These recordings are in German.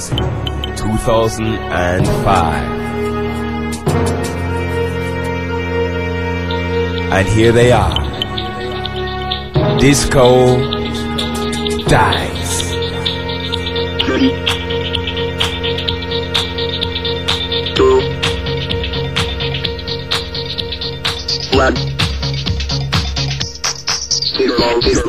2005. And here they are Disco dies. Three, two, one, zero, zero.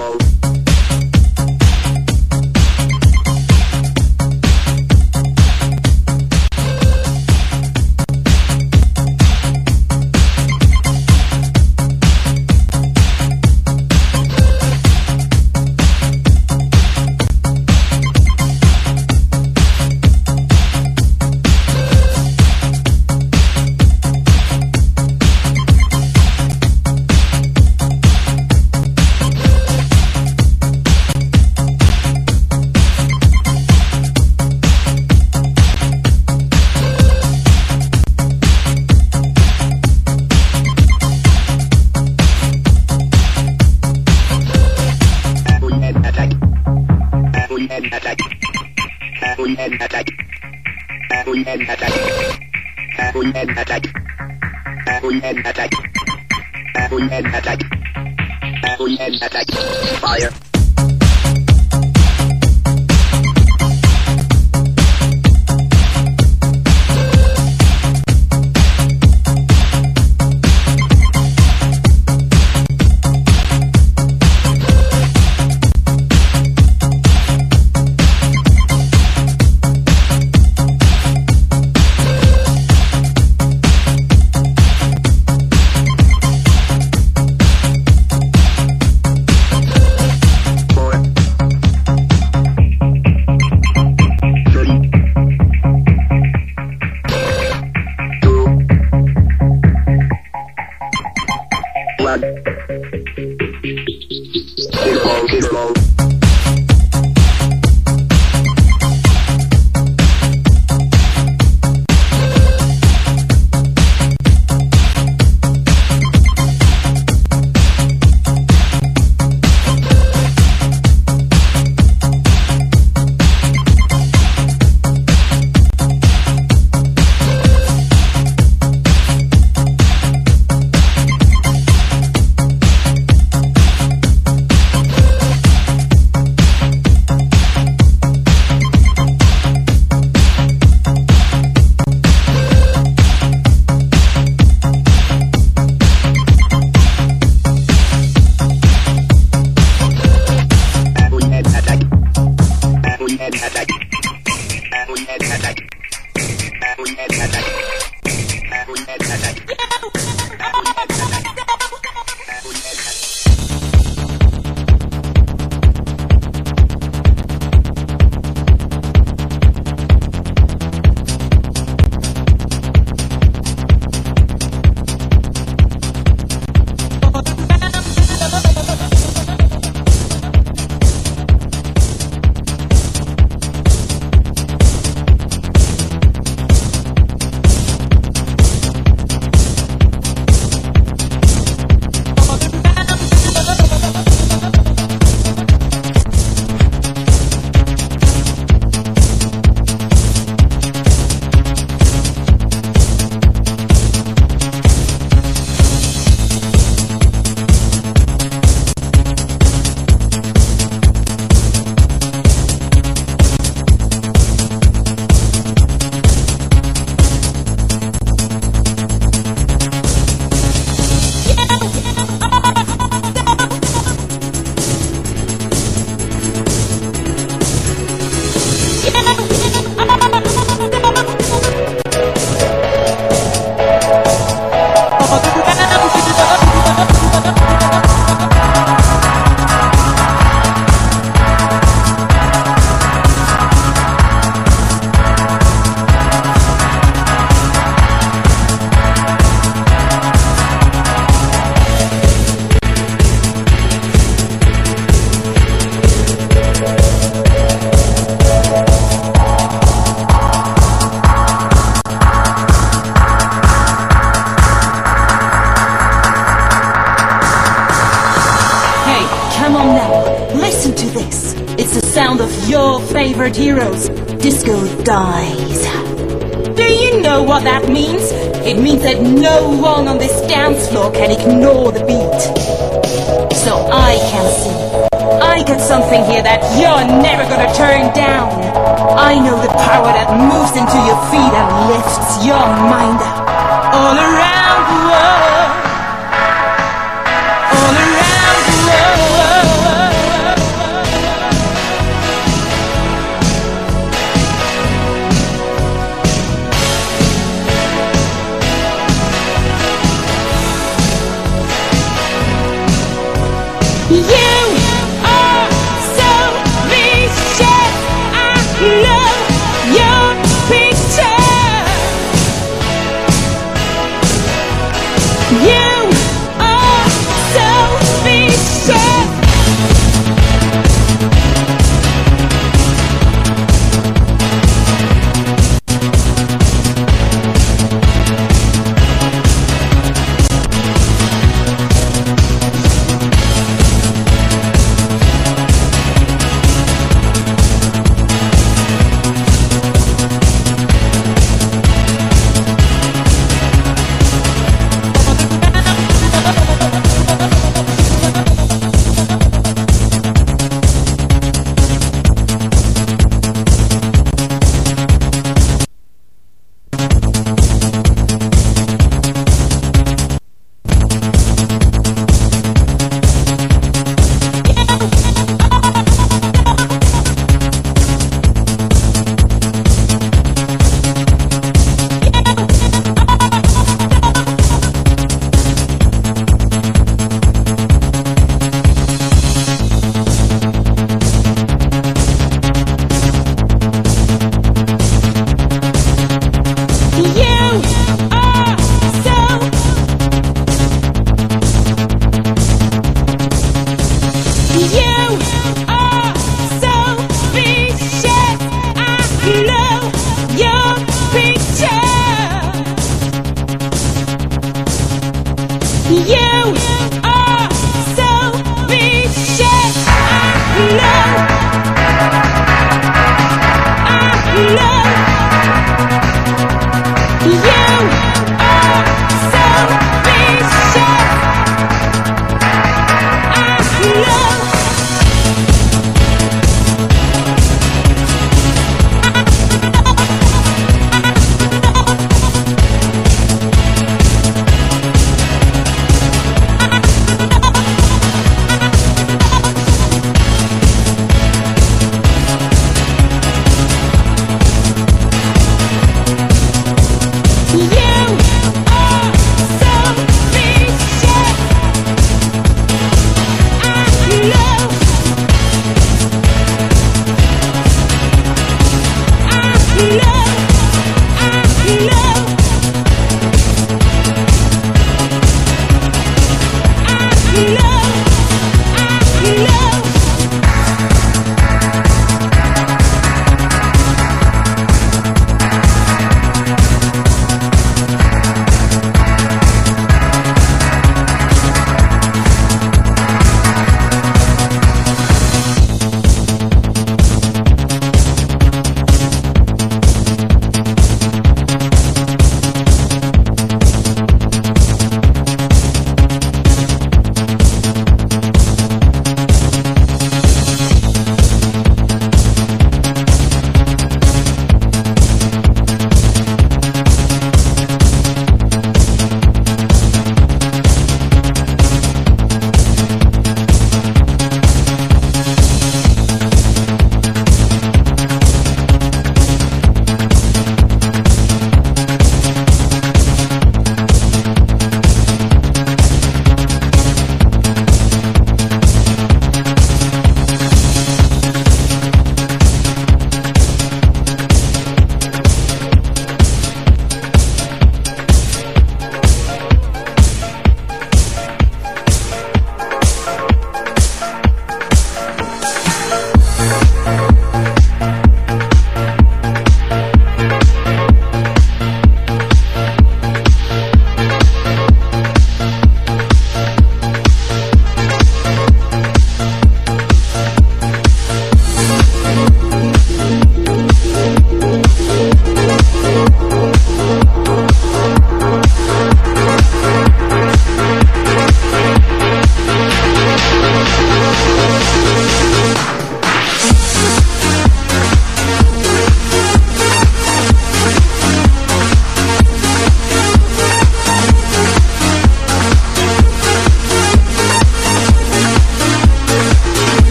You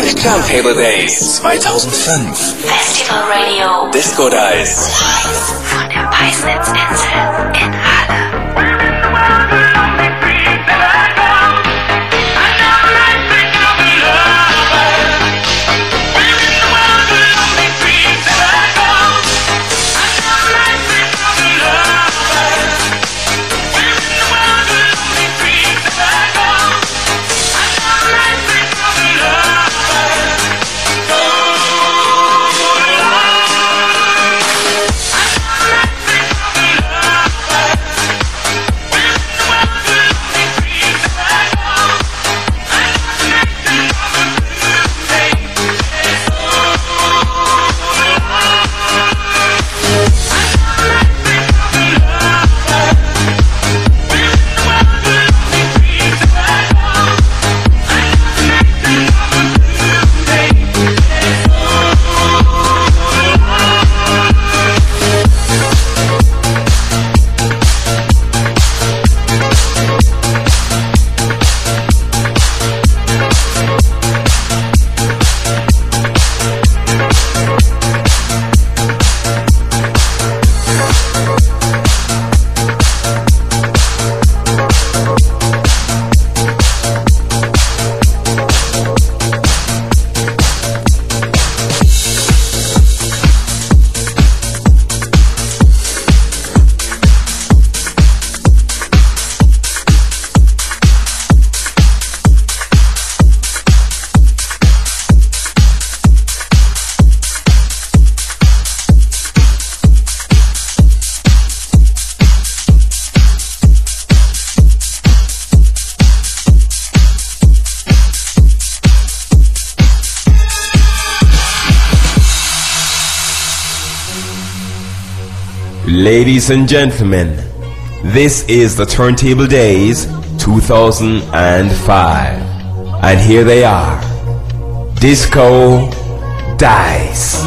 Turntable Days 2005. Festival Radio. Disco Dice. Live von der Peisnitzinsel Ladies and gentlemen, this is the Turntable Days 2005. And here they are. Disco Dice.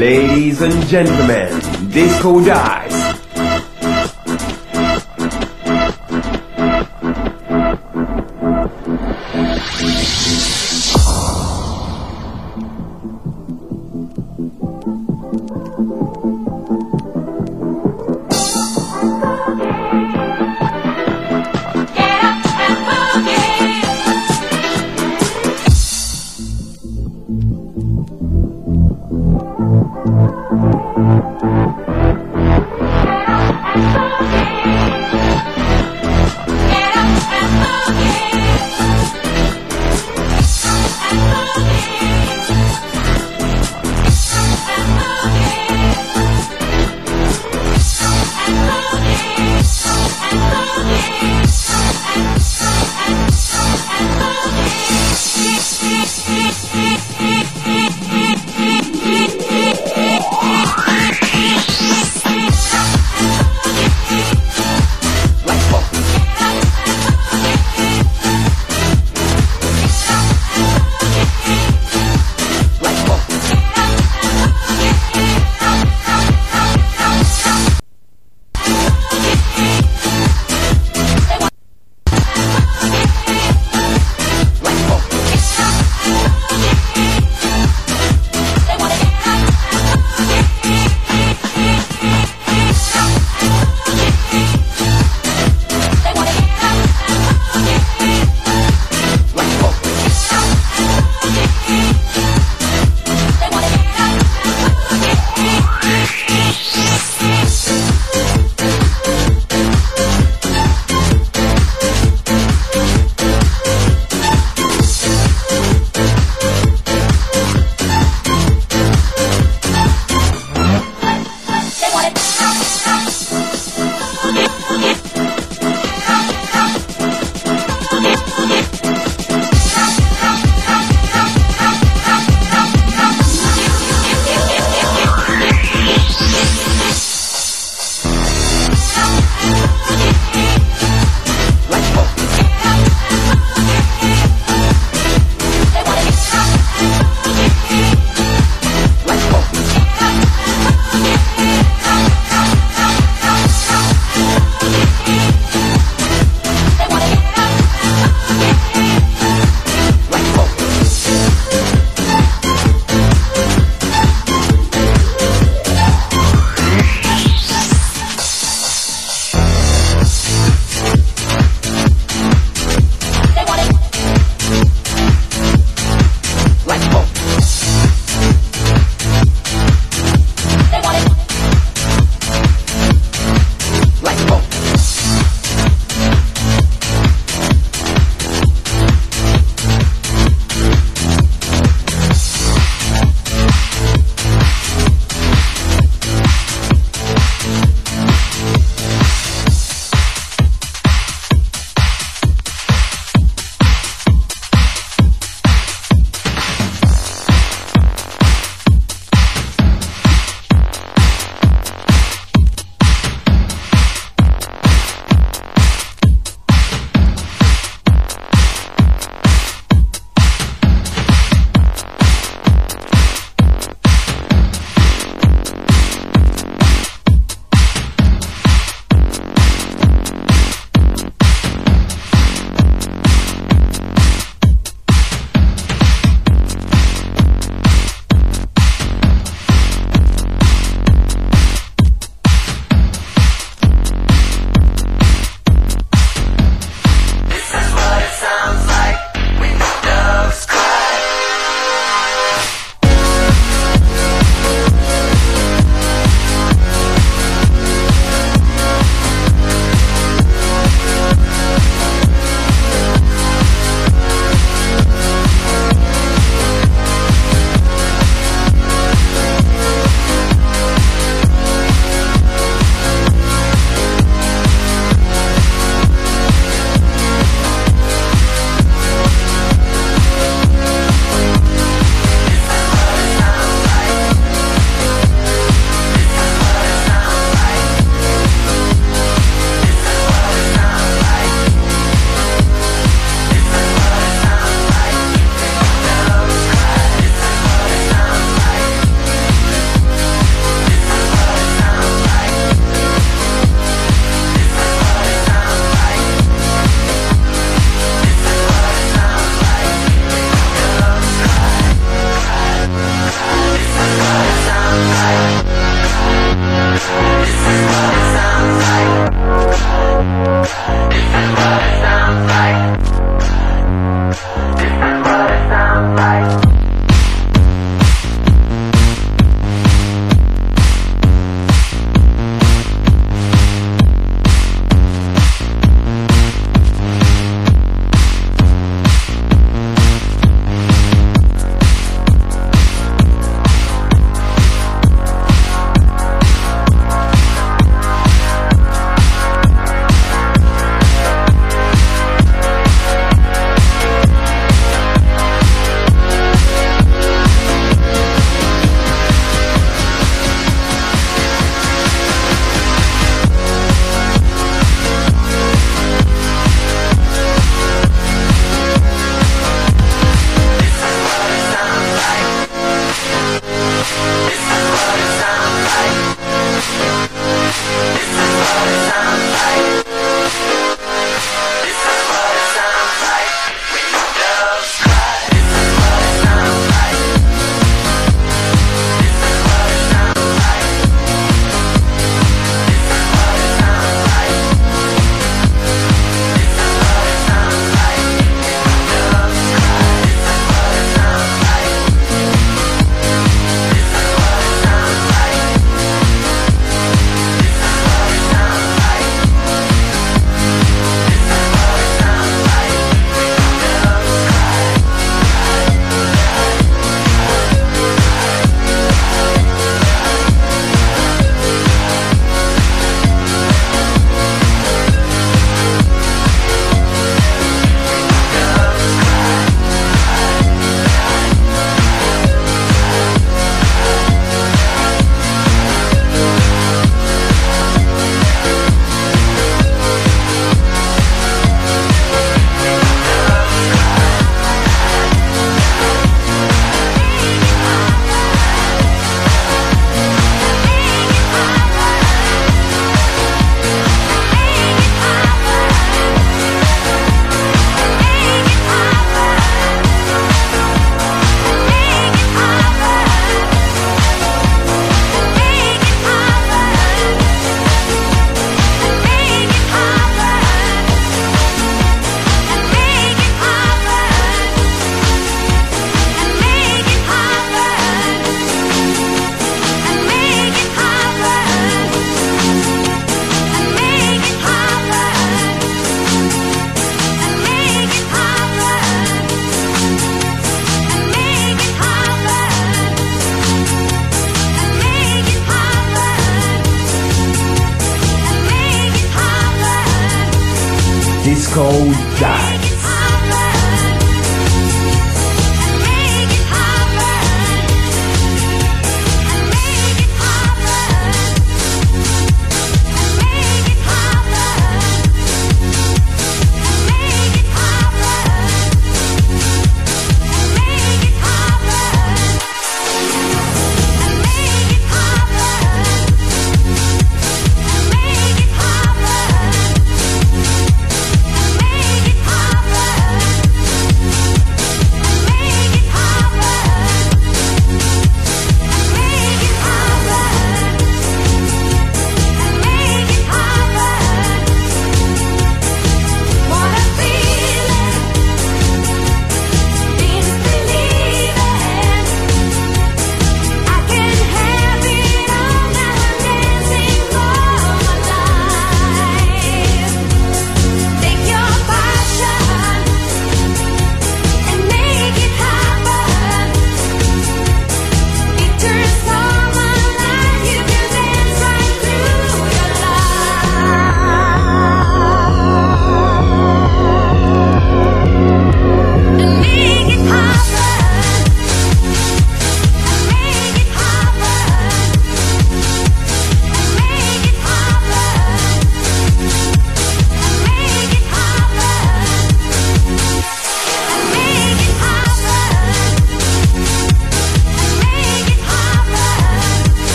Ladies and gentlemen, Disco Dice.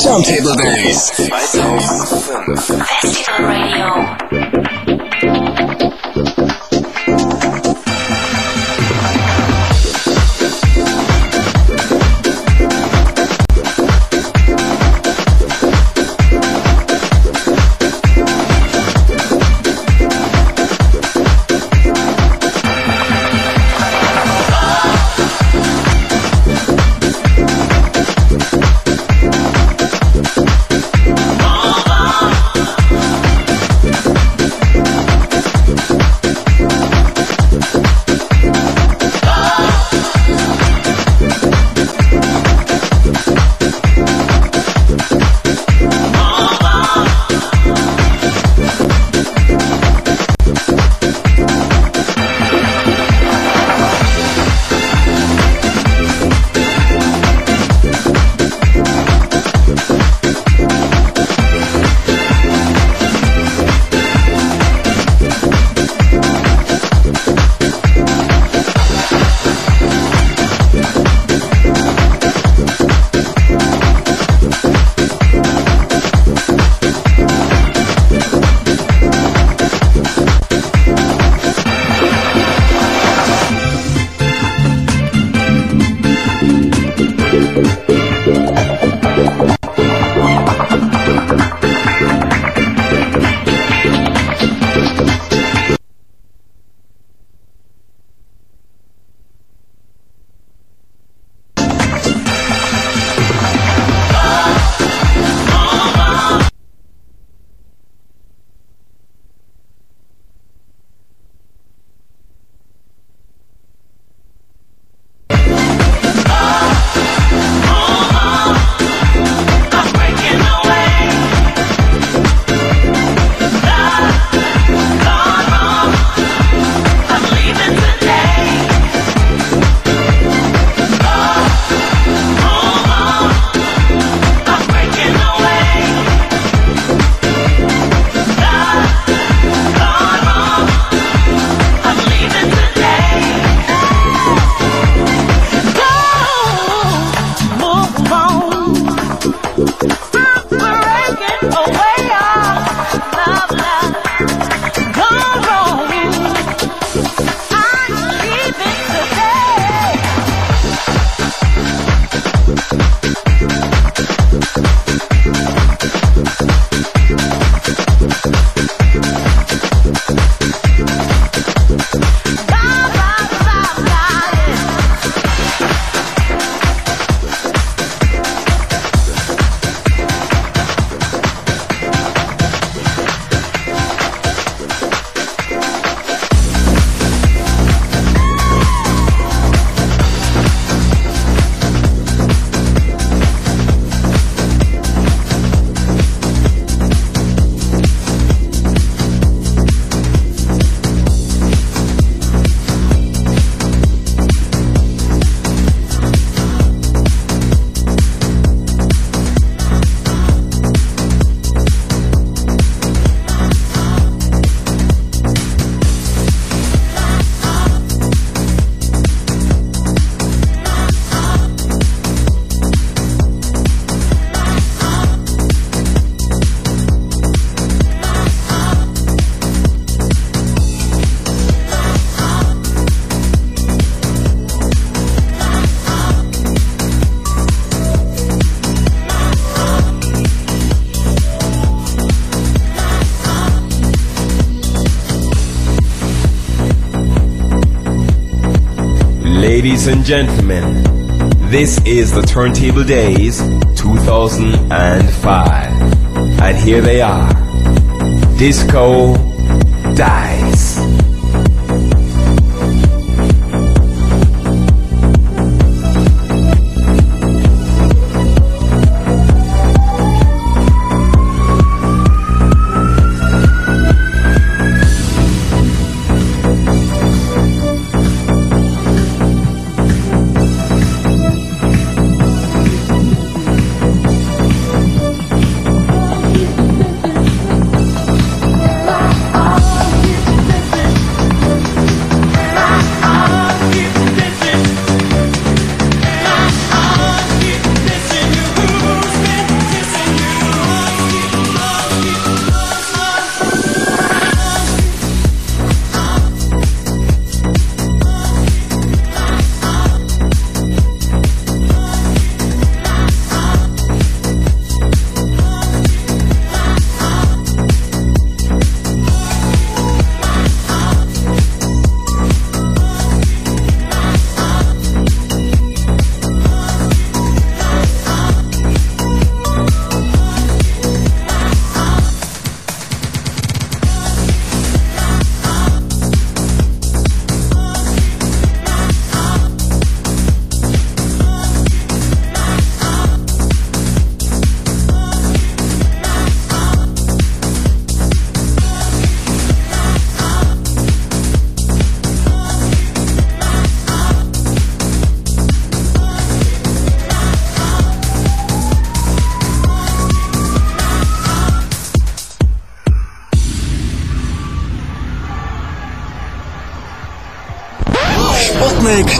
Turntable Days 2005. Festival Radio. And gentlemen, this is the Turntable Days 2005. And here they are. Disco Dice.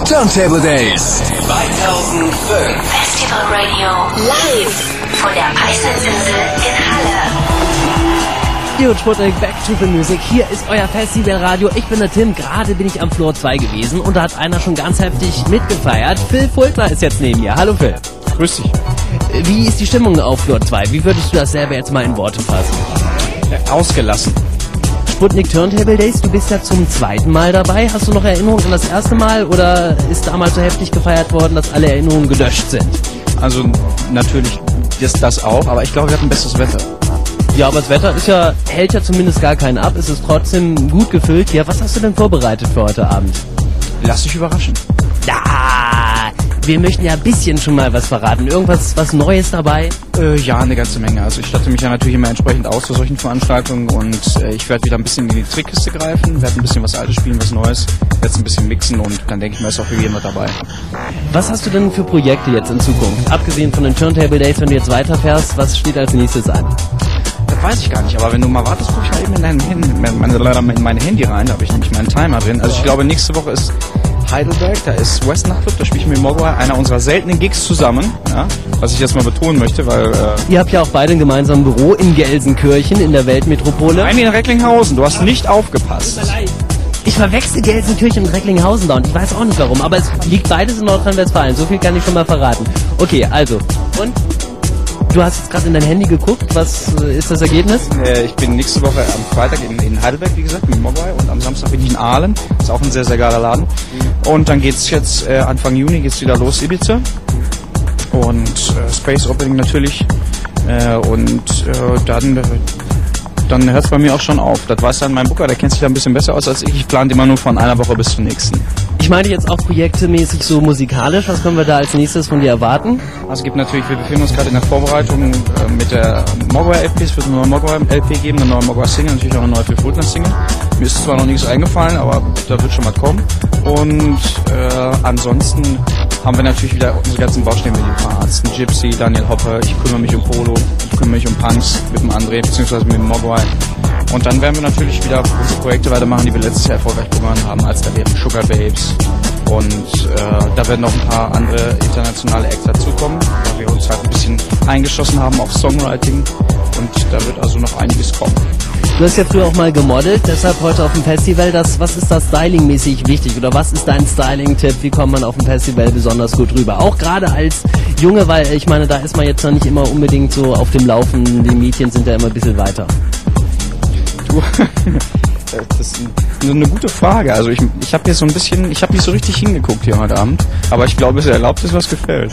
Turntable Days 2005. Festival Radio live von der Peißnitsinsel in Halle. Und Sputnik, back to the music. Hier ist euer Festivalradio. Ich bin der Tim. Gerade bin ich am Floor 2 gewesen und da hat einer schon ganz heftig mitgefeiert. Phil Fultner ist jetzt neben mir. Hallo Phil. Grüß dich. Wie ist die Stimmung auf Floor 2? Wie würdest du das selber jetzt mal in Worte fassen? Ausgelassen. Sputnik Turntable Days, du bist ja zum zweiten Mal dabei. Hast du noch Erinnerungen an das erste Mal oder ist damals so heftig gefeiert worden, dass alle Erinnerungen gelöscht sind? Also natürlich ist das auch, aber ich glaube, wir hatten besseres Wetter. Ja, aber das Wetter ist ja, hält ja zumindest gar keinen ab. Es ist trotzdem gut gefüllt. Ja, was hast du denn vorbereitet für heute Abend? Lass dich überraschen. Ja, wir möchten ja ein bisschen schon mal was verraten. Irgendwas was Neues dabei? Äh, ja, eine ganze Menge. Also ich statte mich ja natürlich immer entsprechend aus zu solchen Veranstaltungen und äh, ich werde wieder ein bisschen in die Trickkiste greifen, werde ein bisschen was Altes spielen, was Neues, werde ein bisschen mixen und dann denke ich mal, ist auch für jeden was dabei. Was hast du denn für Projekte jetzt in Zukunft? Abgesehen von den Turntable Days, wenn du jetzt weiterfährst, was steht als nächstes an? Das weiß ich gar nicht, aber wenn du mal wartest, guck ich mal eben in, dein Handy, in, meine, in meine Handy rein, da habe ich nämlich meinen Timer drin. Also ich glaube, nächste Woche ist Heidelberg, da ist West Nachtclub, da spiele ich mit Mogwai, einer unserer seltenen Gigs zusammen, ja, was ich jetzt mal betonen möchte, weil äh, Ihr habt ja auch beide ein gemeinsames Büro in Gelsenkirchen in der Weltmetropole. Nein, in Recklinghausen, du hast nicht aufgepasst. Ich verwechsel Gelsenkirchen und Recklinghausen da und ich weiß auch nicht warum, aber es liegt beides in Nordrhein-Westfalen. So viel kann ich schon mal verraten. Okay, also. Und? Du hast jetzt gerade in dein Handy geguckt. Was äh, ist das Ergebnis? Äh, ich bin nächste Woche am Freitag in, in Heidelberg, wie gesagt, mit Mogwai und am Samstag bin ich in Aalen. Ist auch ein sehr, sehr geiler Laden. Und dann geht's jetzt äh, Anfang Juni geht's wieder los, Ibiza. Und äh, Space Opening natürlich. Äh, und äh, dann, dann hört's bei mir auch schon auf. Das weiß dann mein Booker, der kennt sich da ein bisschen besser aus als ich. Ich plane immer nur von einer Woche bis zur nächsten. Ich meine jetzt auch projektemäßig so musikalisch. Was können wir da als nächstes von dir erwarten? Also es gibt natürlich, wir befinden uns gerade in der Vorbereitung äh, mit der Mogwai LP, es wird eine neue Mogwai LP geben, eine neue Mogwai Single, natürlich auch eine neue Phil Single. Mir ist zwar noch nichts eingefallen, aber da wird schon mal kommen. Und äh, ansonsten haben wir natürlich wieder unsere ganzen Baustellen mit den. Ein Gypsy, Daniel Hopper, ich kümmere mich um Polo, ich kümmere mich um Punks mit dem André, beziehungsweise mit dem Mogwai. Und dann werden wir natürlich wieder Projekte weitermachen, die wir letztes Jahr erfolgreich begonnen haben, als da wären Sugar Babes. Und äh, da werden noch ein paar andere internationale Acts dazukommen, weil wir uns halt ein bisschen eingeschossen haben auf Songwriting. Und da wird also noch einiges kommen. Du hast ja früher auch mal gemodelt, deshalb heute auf dem Festival. Das, was ist da stylingmäßig wichtig oder was ist dein Styling-Tipp? Wie kommt man auf dem Festival besonders gut rüber? Auch gerade als Junge, weil ich meine, da ist man jetzt noch nicht immer unbedingt so auf dem Laufen. Die Mädchen sind ja immer ein bisschen weiter. Du, das ist eine, eine gute Frage. Also ich, ich habe jetzt so ein bisschen, ich habe nicht so richtig hingeguckt hier heute Abend, aber ich glaube, es ist erlaubt ist, was gefällt.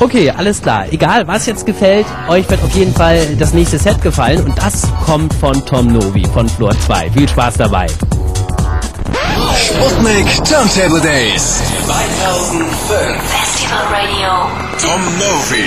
Okay, alles klar. Egal, was jetzt gefällt, euch wird auf jeden Fall das nächste Set gefallen und das kommt von Tom Novi von Floor 2. Viel Spaß dabei. Sputnik Turntable Days 2005. Festival Radio. Tom Novi.